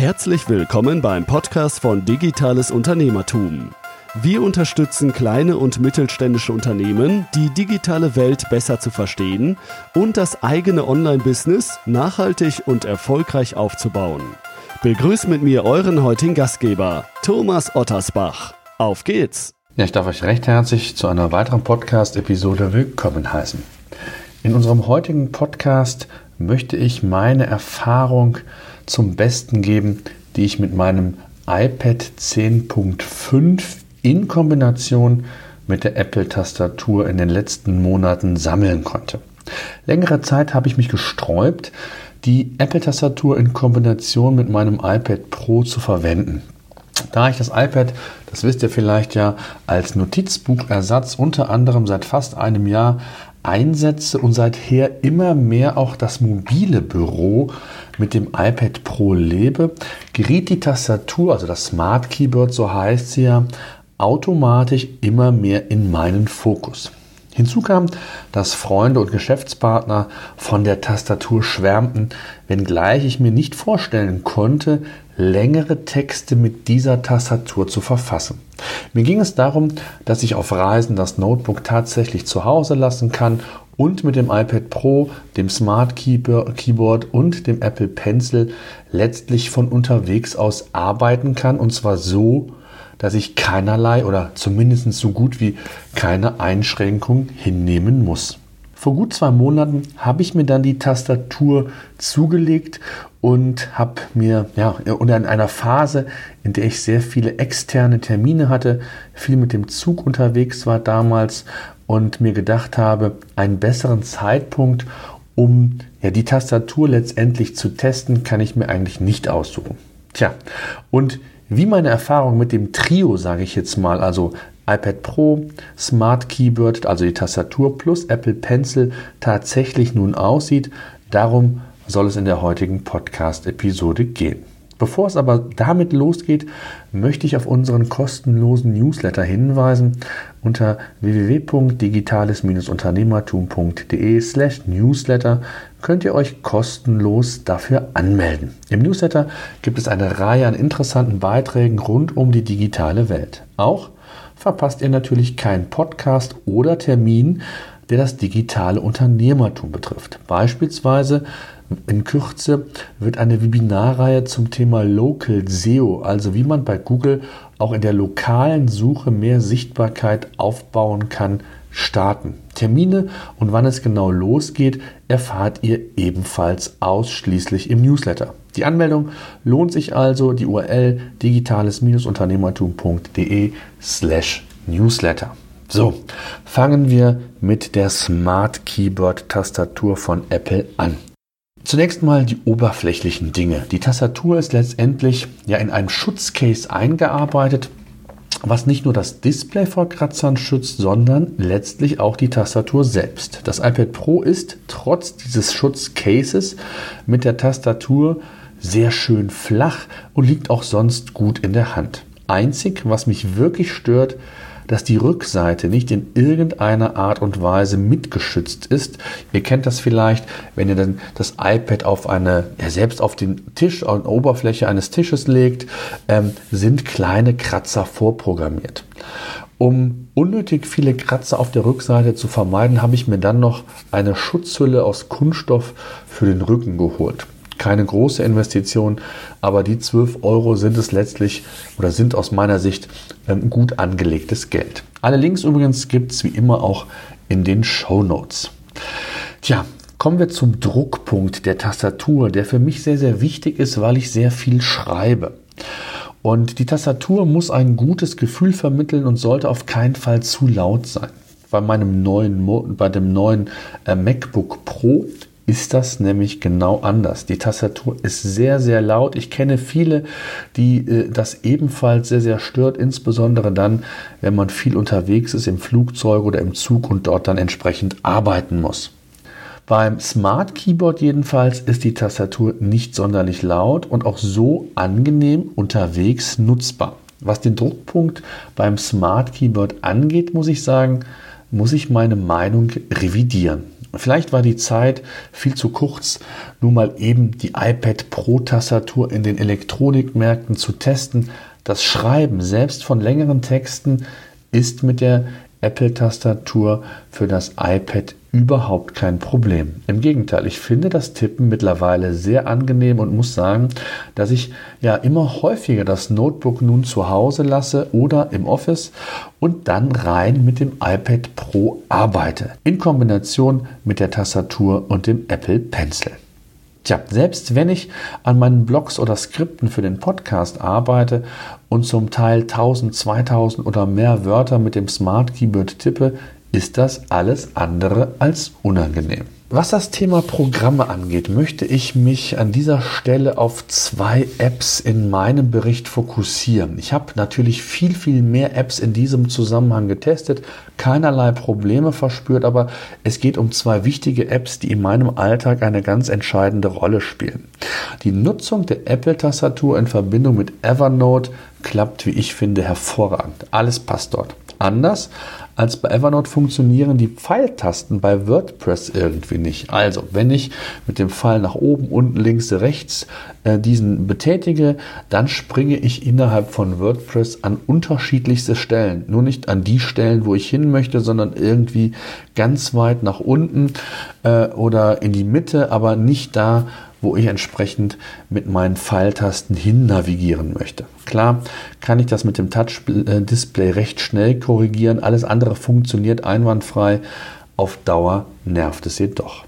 Herzlich willkommen beim Podcast von Digitales Unternehmertum. Wir unterstützen kleine und mittelständische Unternehmen, die digitale Welt besser zu verstehen und das eigene Online-Business nachhaltig und erfolgreich aufzubauen. Begrüßt mit mir euren heutigen Gastgeber, Thomas Ottersbach. Auf geht's! Ja, ich darf euch recht herzlich zu einer weiteren Podcast-Episode willkommen heißen. In unserem heutigen Podcast möchte ich meine Erfahrung zum Besten geben, die ich mit meinem iPad 10.5 in Kombination mit der Apple-Tastatur in den letzten Monaten sammeln konnte. Längere Zeit habe ich mich gesträubt, die Apple-Tastatur in Kombination mit meinem iPad Pro zu verwenden. Da ich das iPad, das wisst ihr vielleicht ja, als Notizbuchersatz unter anderem seit fast einem Jahr einsetze und seither immer mehr auch das mobile Büro mit dem iPad Pro lebe, geriet die Tastatur, also das Smart Keyboard, so heißt sie ja, automatisch immer mehr in meinen Fokus. Hinzu kam, dass Freunde und Geschäftspartner von der Tastatur schwärmten, wenngleich ich mir nicht vorstellen konnte, längere Texte mit dieser Tastatur zu verfassen. Mir ging es darum, dass ich auf Reisen das Notebook tatsächlich zu Hause lassen kann und mit dem iPad Pro, dem Smart Keyboard und dem Apple Pencil letztlich von unterwegs aus arbeiten kann und zwar so, dass ich keinerlei oder zumindest so gut wie keine Einschränkung hinnehmen muss. Vor gut zwei Monaten habe ich mir dann die Tastatur zugelegt und habe mir, ja, und in einer Phase, in der ich sehr viele externe Termine hatte, viel mit dem Zug unterwegs war damals und mir gedacht habe, einen besseren Zeitpunkt, um ja, die Tastatur letztendlich zu testen, kann ich mir eigentlich nicht aussuchen. Tja, und wie meine Erfahrung mit dem Trio, sage ich jetzt mal, also iPad Pro, Smart Keyboard, also die Tastatur plus Apple Pencil tatsächlich nun aussieht, darum soll es in der heutigen Podcast-Episode gehen. Bevor es aber damit losgeht, möchte ich auf unseren kostenlosen Newsletter hinweisen. Unter www.digitales-unternehmertum.de slash newsletter könnt ihr euch kostenlos dafür anmelden. Im Newsletter gibt es eine Reihe an interessanten Beiträgen rund um die digitale Welt. Auch verpasst ihr natürlich keinen Podcast oder Termin, der das digitale Unternehmertum betrifft. Beispielsweise in Kürze wird eine Webinarreihe zum Thema Local SEO, also wie man bei Google auch in der lokalen Suche mehr Sichtbarkeit aufbauen kann, starten. Termine und wann es genau losgeht, erfahrt ihr ebenfalls ausschließlich im Newsletter. Die Anmeldung lohnt sich also, die URL digitales-unternehmertum.de slash Newsletter. So, fangen wir mit der Smart Keyboard Tastatur von Apple an. Zunächst mal die oberflächlichen Dinge. Die Tastatur ist letztendlich ja in einem Schutzcase eingearbeitet, was nicht nur das Display vor Kratzern schützt, sondern letztlich auch die Tastatur selbst. Das iPad Pro ist trotz dieses Schutzcases mit der Tastatur sehr schön flach und liegt auch sonst gut in der Hand. Einzig, was mich wirklich stört, dass die Rückseite nicht in irgendeiner Art und Weise mitgeschützt ist. Ihr kennt das vielleicht, wenn ihr dann das iPad auf eine, ja, selbst auf den Tisch, auf die Oberfläche eines Tisches legt, ähm, sind kleine Kratzer vorprogrammiert. Um unnötig viele Kratzer auf der Rückseite zu vermeiden, habe ich mir dann noch eine Schutzhülle aus Kunststoff für den Rücken geholt keine große Investition, aber die 12 Euro sind es letztlich oder sind aus meiner Sicht ähm, gut angelegtes Geld. Alle Links übrigens gibt es wie immer auch in den Show Notes. Tja, kommen wir zum Druckpunkt der Tastatur, der für mich sehr, sehr wichtig ist, weil ich sehr viel schreibe. Und die Tastatur muss ein gutes Gefühl vermitteln und sollte auf keinen Fall zu laut sein. Bei meinem neuen, bei dem neuen äh, MacBook Pro ist das nämlich genau anders. Die Tastatur ist sehr, sehr laut. Ich kenne viele, die äh, das ebenfalls sehr, sehr stört, insbesondere dann, wenn man viel unterwegs ist im Flugzeug oder im Zug und dort dann entsprechend arbeiten muss. Beim Smart Keyboard jedenfalls ist die Tastatur nicht sonderlich laut und auch so angenehm unterwegs nutzbar. Was den Druckpunkt beim Smart Keyboard angeht, muss ich sagen, muss ich meine Meinung revidieren. Vielleicht war die Zeit viel zu kurz, nur mal eben die iPad Pro-Tastatur in den Elektronikmärkten zu testen. Das Schreiben selbst von längeren Texten ist mit der Apple-Tastatur für das iPad überhaupt kein Problem. Im Gegenteil, ich finde das Tippen mittlerweile sehr angenehm und muss sagen, dass ich ja immer häufiger das Notebook nun zu Hause lasse oder im Office und dann rein mit dem iPad Pro arbeite. In Kombination mit der Tastatur und dem Apple Pencil. Tja, selbst wenn ich an meinen Blogs oder Skripten für den Podcast arbeite und zum Teil 1000, 2000 oder mehr Wörter mit dem Smart Keyboard tippe, ist das alles andere als unangenehm. Was das Thema Programme angeht, möchte ich mich an dieser Stelle auf zwei Apps in meinem Bericht fokussieren. Ich habe natürlich viel, viel mehr Apps in diesem Zusammenhang getestet, keinerlei Probleme verspürt, aber es geht um zwei wichtige Apps, die in meinem Alltag eine ganz entscheidende Rolle spielen. Die Nutzung der Apple-Tastatur in Verbindung mit Evernote klappt, wie ich finde, hervorragend. Alles passt dort. Anders als bei Evernote funktionieren die Pfeiltasten bei WordPress irgendwie nicht. Also, wenn ich mit dem Pfeil nach oben, unten, links, rechts äh, diesen betätige, dann springe ich innerhalb von WordPress an unterschiedlichste Stellen. Nur nicht an die Stellen, wo ich hin möchte, sondern irgendwie ganz weit nach unten äh, oder in die Mitte, aber nicht da, wo ich entsprechend mit meinen Pfeiltasten hin navigieren möchte. Klar kann ich das mit dem Touch-Display recht schnell korrigieren. Alles andere funktioniert einwandfrei. Auf Dauer nervt es jedoch.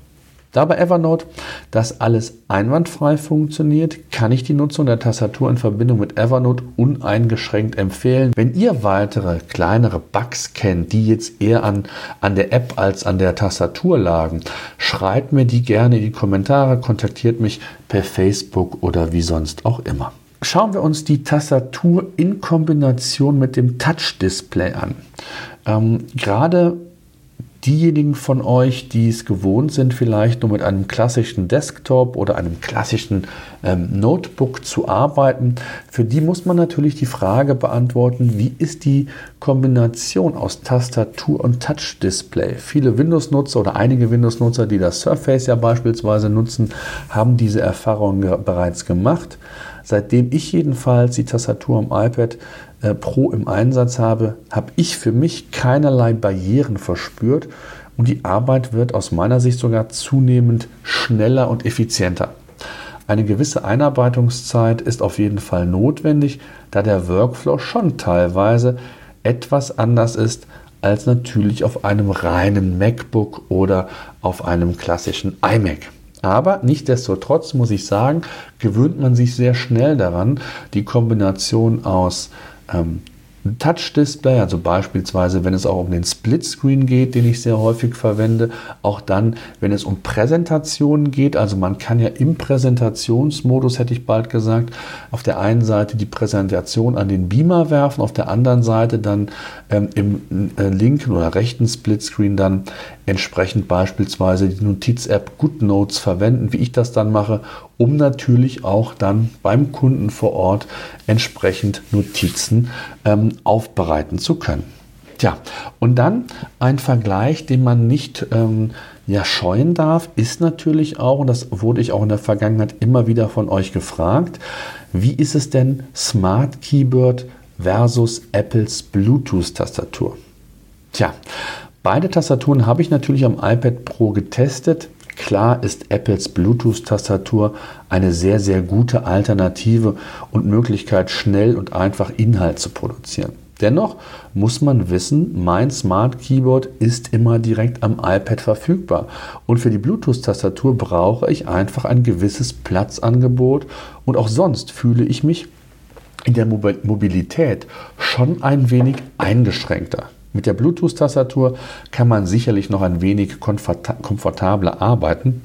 Da bei Evernote das alles einwandfrei funktioniert, kann ich die Nutzung der Tastatur in Verbindung mit Evernote uneingeschränkt empfehlen. Wenn ihr weitere kleinere Bugs kennt, die jetzt eher an, an der App als an der Tastatur lagen, schreibt mir die gerne in die Kommentare, kontaktiert mich per Facebook oder wie sonst auch immer. Schauen wir uns die Tastatur in Kombination mit dem Touch-Display an. Ähm, gerade diejenigen von euch, die es gewohnt sind, vielleicht nur mit einem klassischen Desktop oder einem klassischen ähm, Notebook zu arbeiten, für die muss man natürlich die Frage beantworten, wie ist die Kombination aus Tastatur und Touch-Display? Viele Windows-Nutzer oder einige Windows-Nutzer, die das Surface ja beispielsweise nutzen, haben diese Erfahrung bereits gemacht. Seitdem ich jedenfalls die Tastatur am iPad äh, Pro im Einsatz habe, habe ich für mich keinerlei Barrieren verspürt und die Arbeit wird aus meiner Sicht sogar zunehmend schneller und effizienter. Eine gewisse Einarbeitungszeit ist auf jeden Fall notwendig, da der Workflow schon teilweise etwas anders ist als natürlich auf einem reinen MacBook oder auf einem klassischen iMac. Aber nichtsdestotrotz muss ich sagen, gewöhnt man sich sehr schnell daran, die Kombination aus ähm, Touch-Display, also beispielsweise, wenn es auch um den Splitscreen geht, den ich sehr häufig verwende, auch dann, wenn es um Präsentationen geht, also man kann ja im Präsentationsmodus, hätte ich bald gesagt, auf der einen Seite die Präsentation an den Beamer werfen, auf der anderen Seite dann ähm, im äh, linken oder rechten Splitscreen dann entsprechend beispielsweise die Notiz-App GoodNotes verwenden, wie ich das dann mache, um natürlich auch dann beim Kunden vor Ort entsprechend Notizen ähm, aufbereiten zu können. Tja, und dann ein Vergleich, den man nicht ähm, ja, scheuen darf, ist natürlich auch, und das wurde ich auch in der Vergangenheit immer wieder von euch gefragt, wie ist es denn Smart Keyboard versus Apples Bluetooth-Tastatur? Tja, beide Tastaturen habe ich natürlich am iPad Pro getestet. Klar ist Apples Bluetooth-Tastatur eine sehr, sehr gute Alternative und Möglichkeit, schnell und einfach Inhalt zu produzieren. Dennoch muss man wissen, mein Smart Keyboard ist immer direkt am iPad verfügbar. Und für die Bluetooth-Tastatur brauche ich einfach ein gewisses Platzangebot. Und auch sonst fühle ich mich in der Mobilität schon ein wenig eingeschränkter. Mit der Bluetooth-Tastatur kann man sicherlich noch ein wenig komfortabler arbeiten.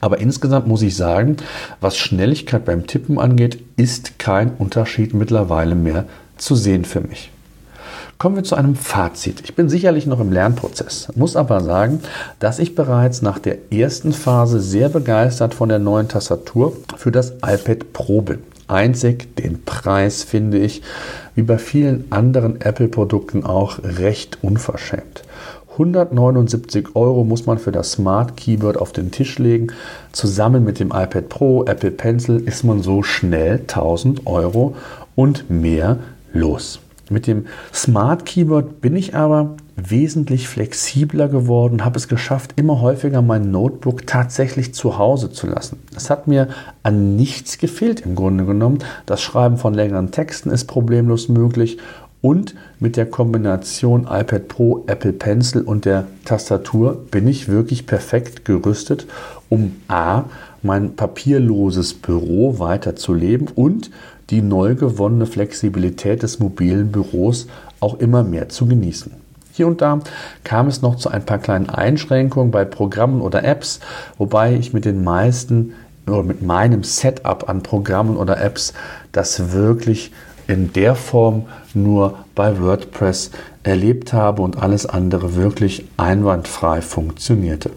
Aber insgesamt muss ich sagen, was Schnelligkeit beim Tippen angeht, ist kein Unterschied mittlerweile mehr zu sehen für mich. Kommen wir zu einem Fazit. Ich bin sicherlich noch im Lernprozess, muss aber sagen, dass ich bereits nach der ersten Phase sehr begeistert von der neuen Tastatur für das iPad Pro bin. Einzig den Preis finde ich, wie bei vielen anderen Apple-Produkten auch, recht unverschämt. 179 Euro muss man für das Smart Keyboard auf den Tisch legen. Zusammen mit dem iPad Pro, Apple Pencil ist man so schnell 1000 Euro und mehr los. Mit dem Smart Keyboard bin ich aber wesentlich flexibler geworden, habe es geschafft, immer häufiger mein Notebook tatsächlich zu Hause zu lassen. Es hat mir an nichts gefehlt im Grunde genommen. Das Schreiben von längeren Texten ist problemlos möglich und mit der Kombination iPad Pro, Apple Pencil und der Tastatur bin ich wirklich perfekt gerüstet, um A, mein papierloses Büro weiterzuleben und die neu gewonnene Flexibilität des mobilen Büros auch immer mehr zu genießen. Hier und da kam es noch zu ein paar kleinen Einschränkungen bei Programmen oder Apps, wobei ich mit den meisten oder mit meinem Setup an Programmen oder Apps das wirklich in der Form nur bei WordPress erlebt habe und alles andere wirklich einwandfrei funktionierte.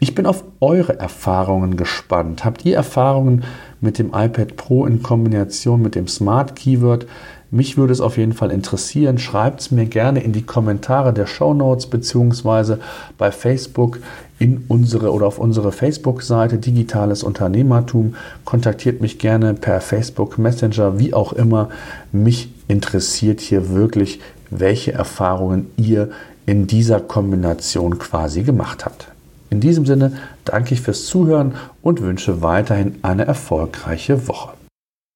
Ich bin auf eure Erfahrungen gespannt. Habt ihr Erfahrungen mit dem iPad Pro in Kombination mit dem Smart Keyword? Mich würde es auf jeden Fall interessieren. Schreibt es mir gerne in die Kommentare der Show Notes beziehungsweise bei Facebook in unsere oder auf unsere Facebook-Seite Digitales Unternehmertum. Kontaktiert mich gerne per Facebook Messenger, wie auch immer. Mich interessiert hier wirklich, welche Erfahrungen ihr in dieser Kombination quasi gemacht habt. In diesem Sinne danke ich fürs Zuhören und wünsche weiterhin eine erfolgreiche Woche.